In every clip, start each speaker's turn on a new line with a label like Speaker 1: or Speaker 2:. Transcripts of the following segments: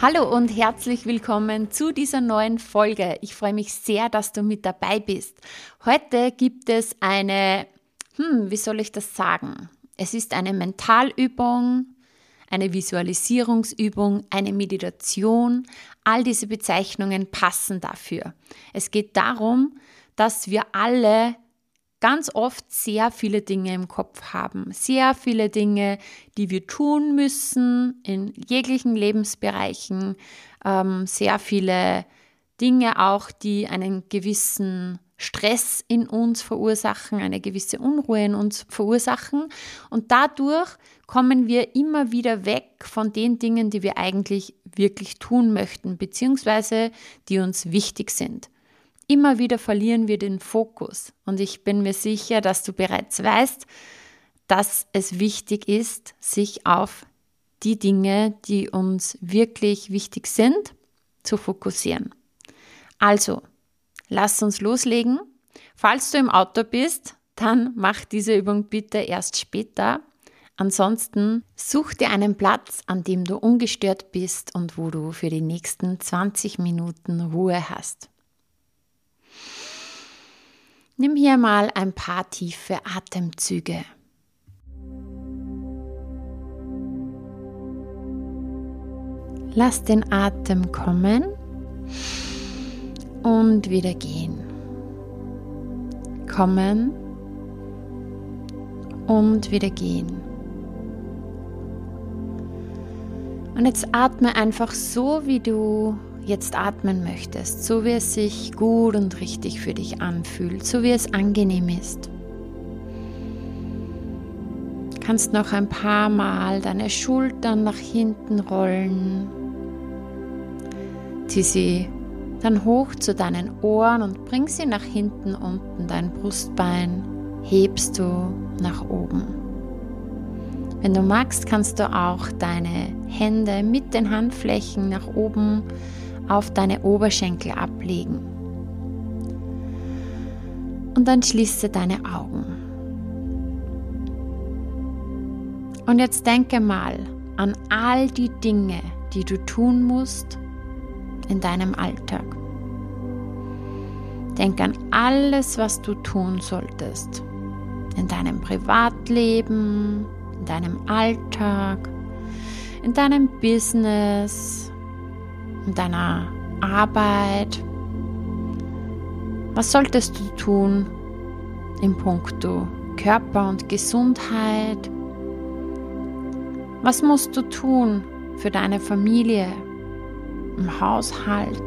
Speaker 1: Hallo und herzlich willkommen zu dieser neuen Folge. Ich freue mich sehr, dass du mit dabei bist. Heute gibt es eine, hm, wie soll ich das sagen? Es ist eine Mentalübung, eine Visualisierungsübung, eine Meditation. All diese Bezeichnungen passen dafür. Es geht darum, dass wir alle ganz oft sehr viele Dinge im Kopf haben, sehr viele Dinge, die wir tun müssen in jeglichen Lebensbereichen, ähm, sehr viele Dinge auch, die einen gewissen Stress in uns verursachen, eine gewisse Unruhe in uns verursachen. Und dadurch kommen wir immer wieder weg von den Dingen, die wir eigentlich wirklich tun möchten, beziehungsweise die uns wichtig sind. Immer wieder verlieren wir den Fokus. Und ich bin mir sicher, dass du bereits weißt, dass es wichtig ist, sich auf die Dinge, die uns wirklich wichtig sind, zu fokussieren. Also, lass uns loslegen. Falls du im Auto bist, dann mach diese Übung bitte erst später. Ansonsten such dir einen Platz, an dem du ungestört bist und wo du für die nächsten 20 Minuten Ruhe hast. Nimm hier mal ein paar tiefe Atemzüge. Lass den Atem kommen und wieder gehen. Kommen und wieder gehen. Und jetzt atme einfach so, wie du jetzt atmen möchtest, so wie es sich gut und richtig für dich anfühlt, so wie es angenehm ist. Du kannst noch ein paar Mal deine Schultern nach hinten rollen. Zieh sie dann hoch zu deinen Ohren und bring sie nach hinten unten, dein Brustbein hebst du nach oben. Wenn du magst, kannst du auch deine Hände mit den Handflächen nach oben auf deine Oberschenkel ablegen. Und dann schließe deine Augen. Und jetzt denke mal an all die Dinge, die du tun musst in deinem Alltag. Denk an alles, was du tun solltest. In deinem Privatleben, in deinem Alltag, in deinem Business, in deiner Arbeit? Was solltest du tun im Punkto Körper und Gesundheit? Was musst du tun für deine Familie, im Haushalt,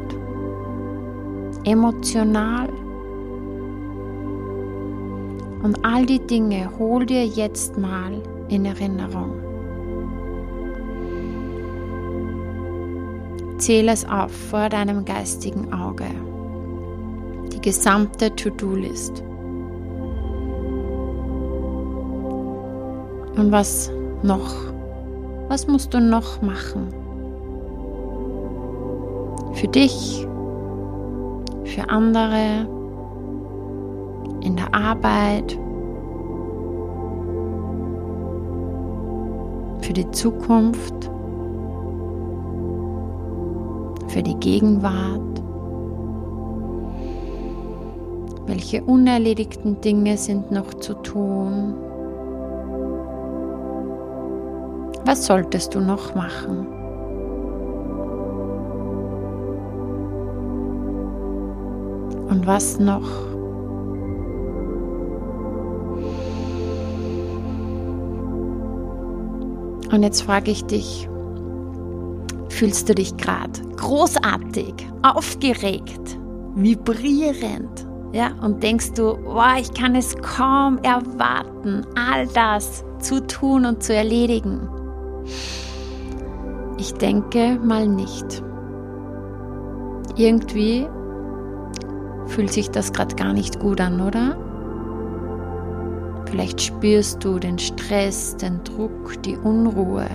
Speaker 1: emotional? Und all die Dinge hol dir jetzt mal in Erinnerung. Zähle es auf vor deinem geistigen Auge. Die gesamte To-Do-List. Und was noch? Was musst du noch machen? Für dich, für andere, in der Arbeit, für die Zukunft für die Gegenwart? Welche unerledigten Dinge sind noch zu tun? Was solltest du noch machen? Und was noch? Und jetzt frage ich dich, fühlst du dich gerade? Großartig, aufgeregt, vibrierend. Ja, und denkst du, oh, ich kann es kaum erwarten, all das zu tun und zu erledigen. Ich denke mal nicht. irgendwie fühlt sich das gerade gar nicht gut an, oder? Vielleicht spürst du den Stress, den Druck, die Unruhe.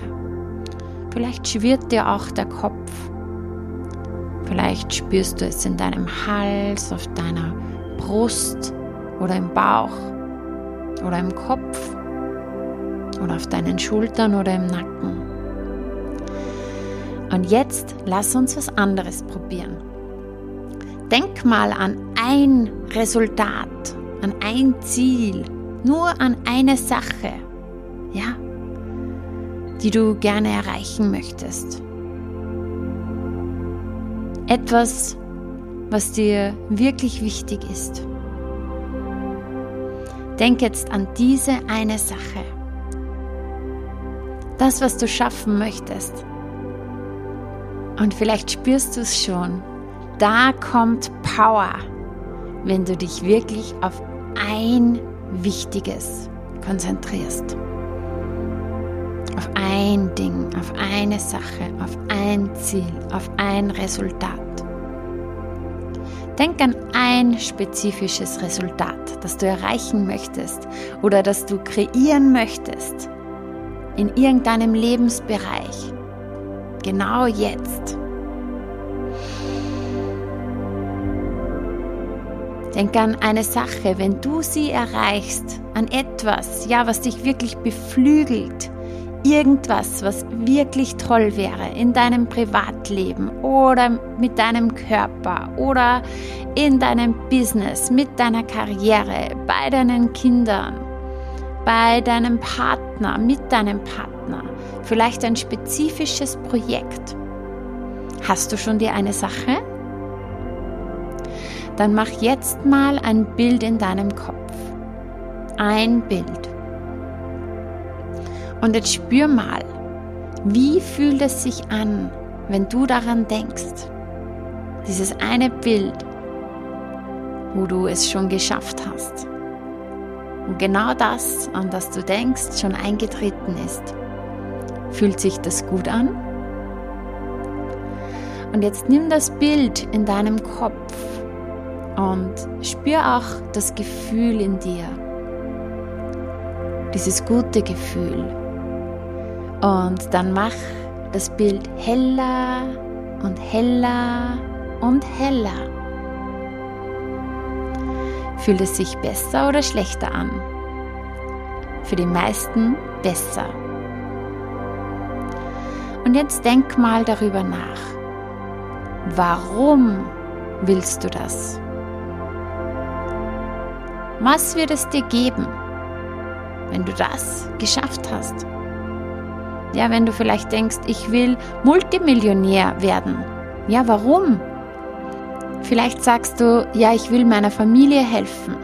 Speaker 1: Vielleicht schwirrt dir auch der Kopf. Vielleicht spürst du es in deinem Hals, auf deiner Brust oder im Bauch oder im Kopf oder auf deinen Schultern oder im Nacken. Und jetzt lass uns was anderes probieren. Denk mal an ein Resultat, an ein Ziel, nur an eine Sache, ja, die du gerne erreichen möchtest. Etwas, was dir wirklich wichtig ist. Denk jetzt an diese eine Sache. Das, was du schaffen möchtest. Und vielleicht spürst du es schon. Da kommt Power, wenn du dich wirklich auf ein Wichtiges konzentrierst. Auf ein Ding, auf eine Sache, auf ein Ziel, auf ein Resultat. Denk an ein spezifisches Resultat, das du erreichen möchtest oder das du kreieren möchtest in irgendeinem Lebensbereich. Genau jetzt. Denk an eine Sache, wenn du sie erreichst, an etwas, ja, was dich wirklich beflügelt, irgendwas, was wirklich toll wäre in deinem Privatleben oder mit deinem Körper oder in deinem Business, mit deiner Karriere, bei deinen Kindern, bei deinem Partner, mit deinem Partner, vielleicht ein spezifisches Projekt. Hast du schon dir eine Sache? Dann mach jetzt mal ein Bild in deinem Kopf. Ein Bild. Und jetzt spür mal, wie fühlt es sich an, wenn du daran denkst? Dieses eine Bild, wo du es schon geschafft hast. Und genau das, an das du denkst, schon eingetreten ist. Fühlt sich das gut an? Und jetzt nimm das Bild in deinem Kopf und spür auch das Gefühl in dir. Dieses gute Gefühl. Und dann mach das Bild heller und heller und heller. Fühlt es sich besser oder schlechter an? Für die meisten besser. Und jetzt denk mal darüber nach. Warum willst du das? Was wird es dir geben, wenn du das geschafft hast? Ja, wenn du vielleicht denkst, ich will Multimillionär werden. Ja, warum? Vielleicht sagst du, ja, ich will meiner Familie helfen.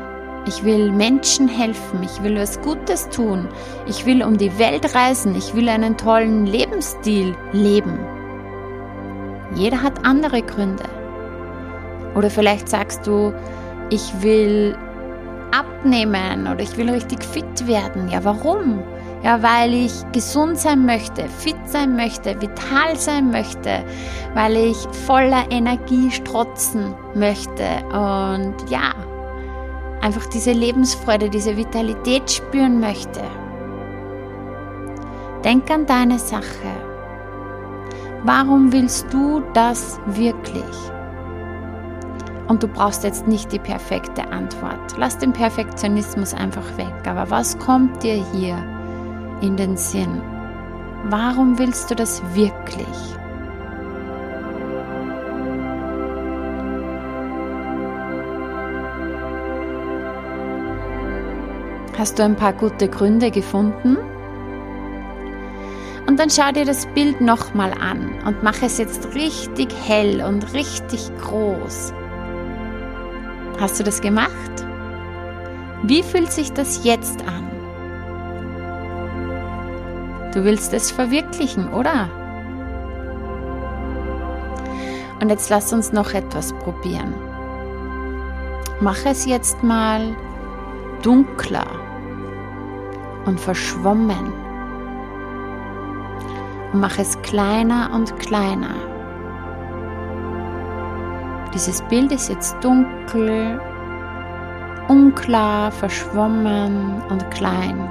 Speaker 1: Ich will Menschen helfen. Ich will was Gutes tun. Ich will um die Welt reisen. Ich will einen tollen Lebensstil leben. Jeder hat andere Gründe. Oder vielleicht sagst du, ich will abnehmen oder ich will richtig fit werden. Ja, warum? Ja, weil ich gesund sein möchte, fit sein möchte, vital sein möchte, weil ich voller Energie strotzen möchte und ja, einfach diese Lebensfreude, diese Vitalität spüren möchte. Denk an deine Sache. Warum willst du das wirklich? Und du brauchst jetzt nicht die perfekte Antwort. Lass den Perfektionismus einfach weg. Aber was kommt dir hier in den Sinn? Warum willst du das wirklich? Hast du ein paar gute Gründe gefunden? Und dann schau dir das Bild nochmal an und mach es jetzt richtig hell und richtig groß. Hast du das gemacht? Wie fühlt sich das jetzt an? Du willst es verwirklichen, oder? Und jetzt lass uns noch etwas probieren. Mach es jetzt mal dunkler und verschwommen. Und mach es kleiner und kleiner. Dieses Bild ist jetzt dunkel, unklar, verschwommen und klein.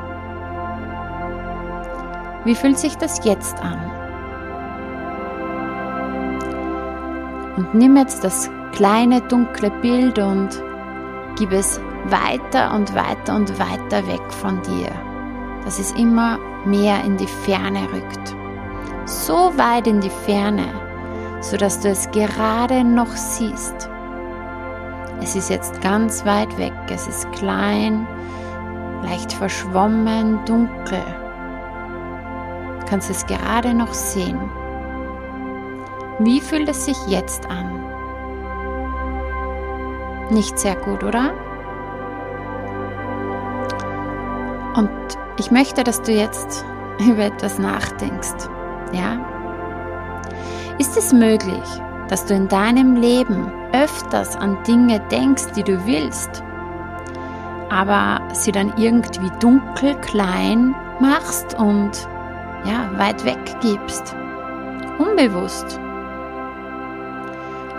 Speaker 1: Wie fühlt sich das jetzt an? Und nimm jetzt das kleine dunkle Bild und gib es weiter und weiter und weiter weg von dir, dass es immer mehr in die Ferne rückt. So weit in die Ferne, sodass du es gerade noch siehst. Es ist jetzt ganz weit weg, es ist klein, leicht verschwommen, dunkel. Kannst es gerade noch sehen. Wie fühlt es sich jetzt an? Nicht sehr gut, oder? Und ich möchte, dass du jetzt über etwas nachdenkst. Ja? Ist es möglich, dass du in deinem Leben öfters an Dinge denkst, die du willst, aber sie dann irgendwie dunkel, klein machst und ja, weit weg gibst? Unbewusst.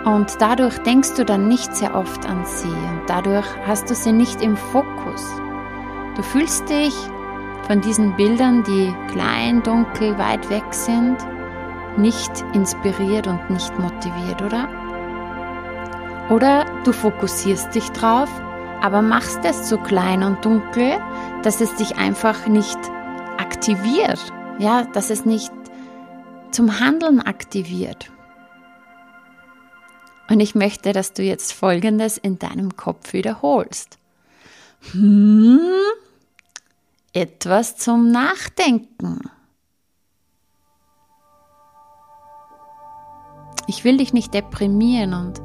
Speaker 1: Und dadurch denkst du dann nicht sehr oft an sie und dadurch hast du sie nicht im Fokus. Du fühlst dich von diesen Bildern, die klein, dunkel, weit weg sind, nicht inspiriert und nicht motiviert, oder? Oder du fokussierst dich drauf, aber machst es so klein und dunkel, dass es dich einfach nicht aktiviert, ja, dass es nicht zum Handeln aktiviert. Und ich möchte, dass du jetzt Folgendes in deinem Kopf wiederholst. Hm, etwas zum Nachdenken. Ich will dich nicht deprimieren und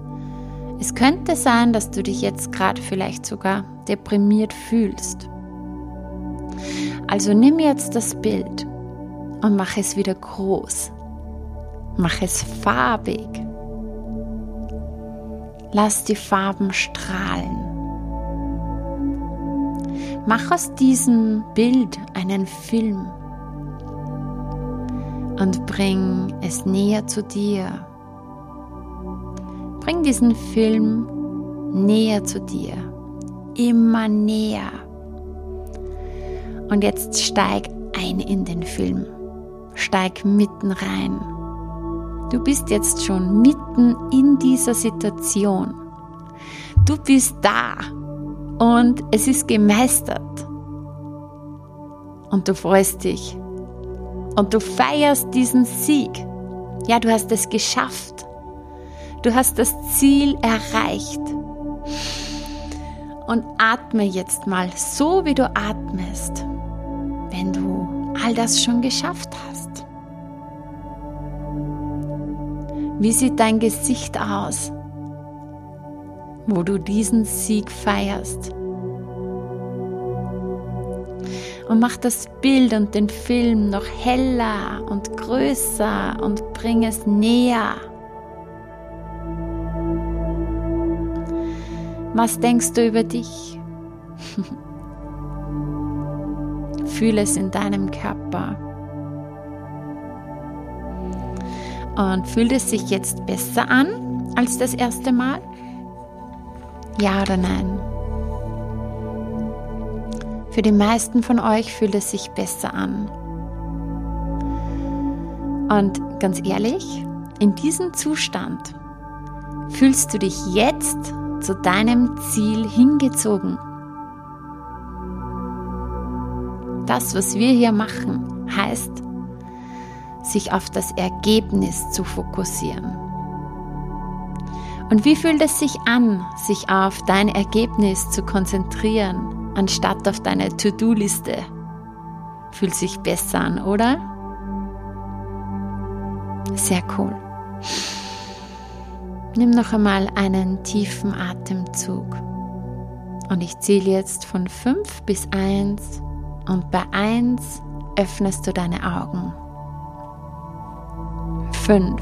Speaker 1: es könnte sein, dass du dich jetzt gerade vielleicht sogar deprimiert fühlst. Also nimm jetzt das Bild und mach es wieder groß. Mach es farbig. Lass die Farben strahlen. Mach aus diesem Bild einen Film und bring es näher zu dir. Bring diesen Film näher zu dir, immer näher. Und jetzt steig ein in den Film, steig mitten rein. Du bist jetzt schon mitten in dieser Situation. Du bist da und es ist gemeistert. Und du freust dich. Und du feierst diesen Sieg. Ja, du hast es geschafft. Du hast das Ziel erreicht. Und atme jetzt mal so, wie du atmest, wenn du all das schon geschafft hast. Wie sieht dein Gesicht aus, wo du diesen Sieg feierst? Und mach das Bild und den Film noch heller und größer und bring es näher. Was denkst du über dich? Fühle es in deinem Körper. Und fühlt es sich jetzt besser an als das erste Mal? Ja oder nein? Für die meisten von euch fühlt es sich besser an. Und ganz ehrlich, in diesem Zustand fühlst du dich jetzt zu deinem Ziel hingezogen. Das, was wir hier machen, heißt, sich auf das Ergebnis zu fokussieren. Und wie fühlt es sich an, sich auf dein Ergebnis zu konzentrieren, anstatt auf deine To-Do-Liste? Fühlt sich besser an, oder? Sehr cool. Nimm noch einmal einen tiefen Atemzug. Und ich zähle jetzt von 5 bis 1 und bei 1 öffnest du deine Augen. 5.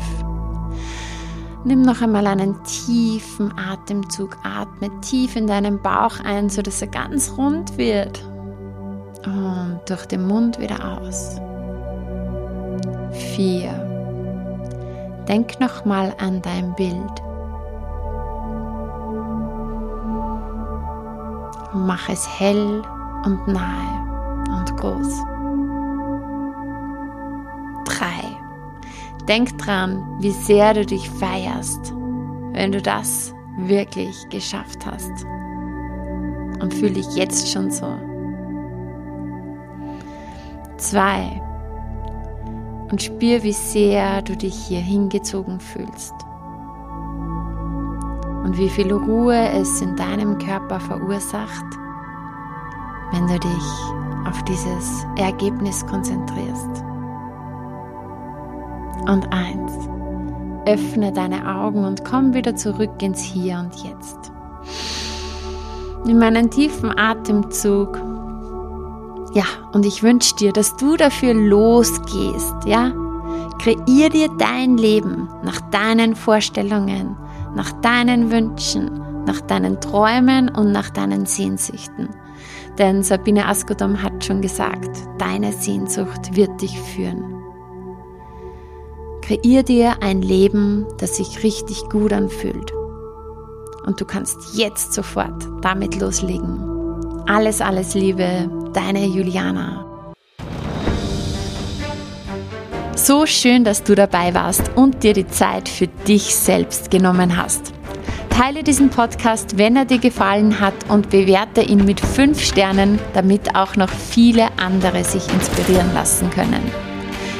Speaker 1: Nimm noch einmal einen tiefen Atemzug, atme tief in deinen Bauch ein, sodass er ganz rund wird. Und durch den Mund wieder aus. 4. Denk nochmal an dein Bild. Mach es hell und nahe groß. Drei. Denk dran, wie sehr du dich feierst, wenn du das wirklich geschafft hast. Und fühle dich jetzt schon so. Zwei. Und spür, wie sehr du dich hier hingezogen fühlst. Und wie viel Ruhe es in deinem Körper verursacht, wenn du dich auf dieses Ergebnis konzentrierst. Und eins, öffne deine Augen und komm wieder zurück ins Hier und Jetzt. Nimm einen tiefen Atemzug. Ja, und ich wünsche dir, dass du dafür losgehst, ja? Kreier dir dein Leben nach deinen Vorstellungen, nach deinen Wünschen, nach deinen Träumen und nach deinen Sehnsüchten. Denn Sabine Askodom hat schon gesagt, deine Sehnsucht wird dich führen. Kreier dir ein Leben, das sich richtig gut anfühlt. Und du kannst jetzt sofort damit loslegen. Alles, alles Liebe, deine Juliana. So schön, dass du dabei warst und dir die Zeit für dich selbst genommen hast. Teile diesen Podcast, wenn er dir gefallen hat und bewerte ihn mit 5 Sternen, damit auch noch viele andere sich inspirieren lassen können.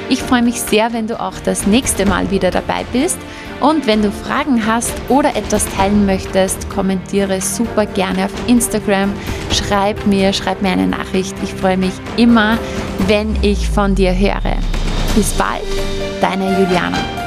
Speaker 1: Ich freue mich sehr, wenn du auch das nächste Mal wieder dabei bist. Und wenn du Fragen hast oder etwas teilen möchtest, kommentiere super gerne auf Instagram. Schreib mir, schreib mir eine Nachricht. Ich freue mich immer, wenn ich von dir höre. Bis bald, deine Juliana.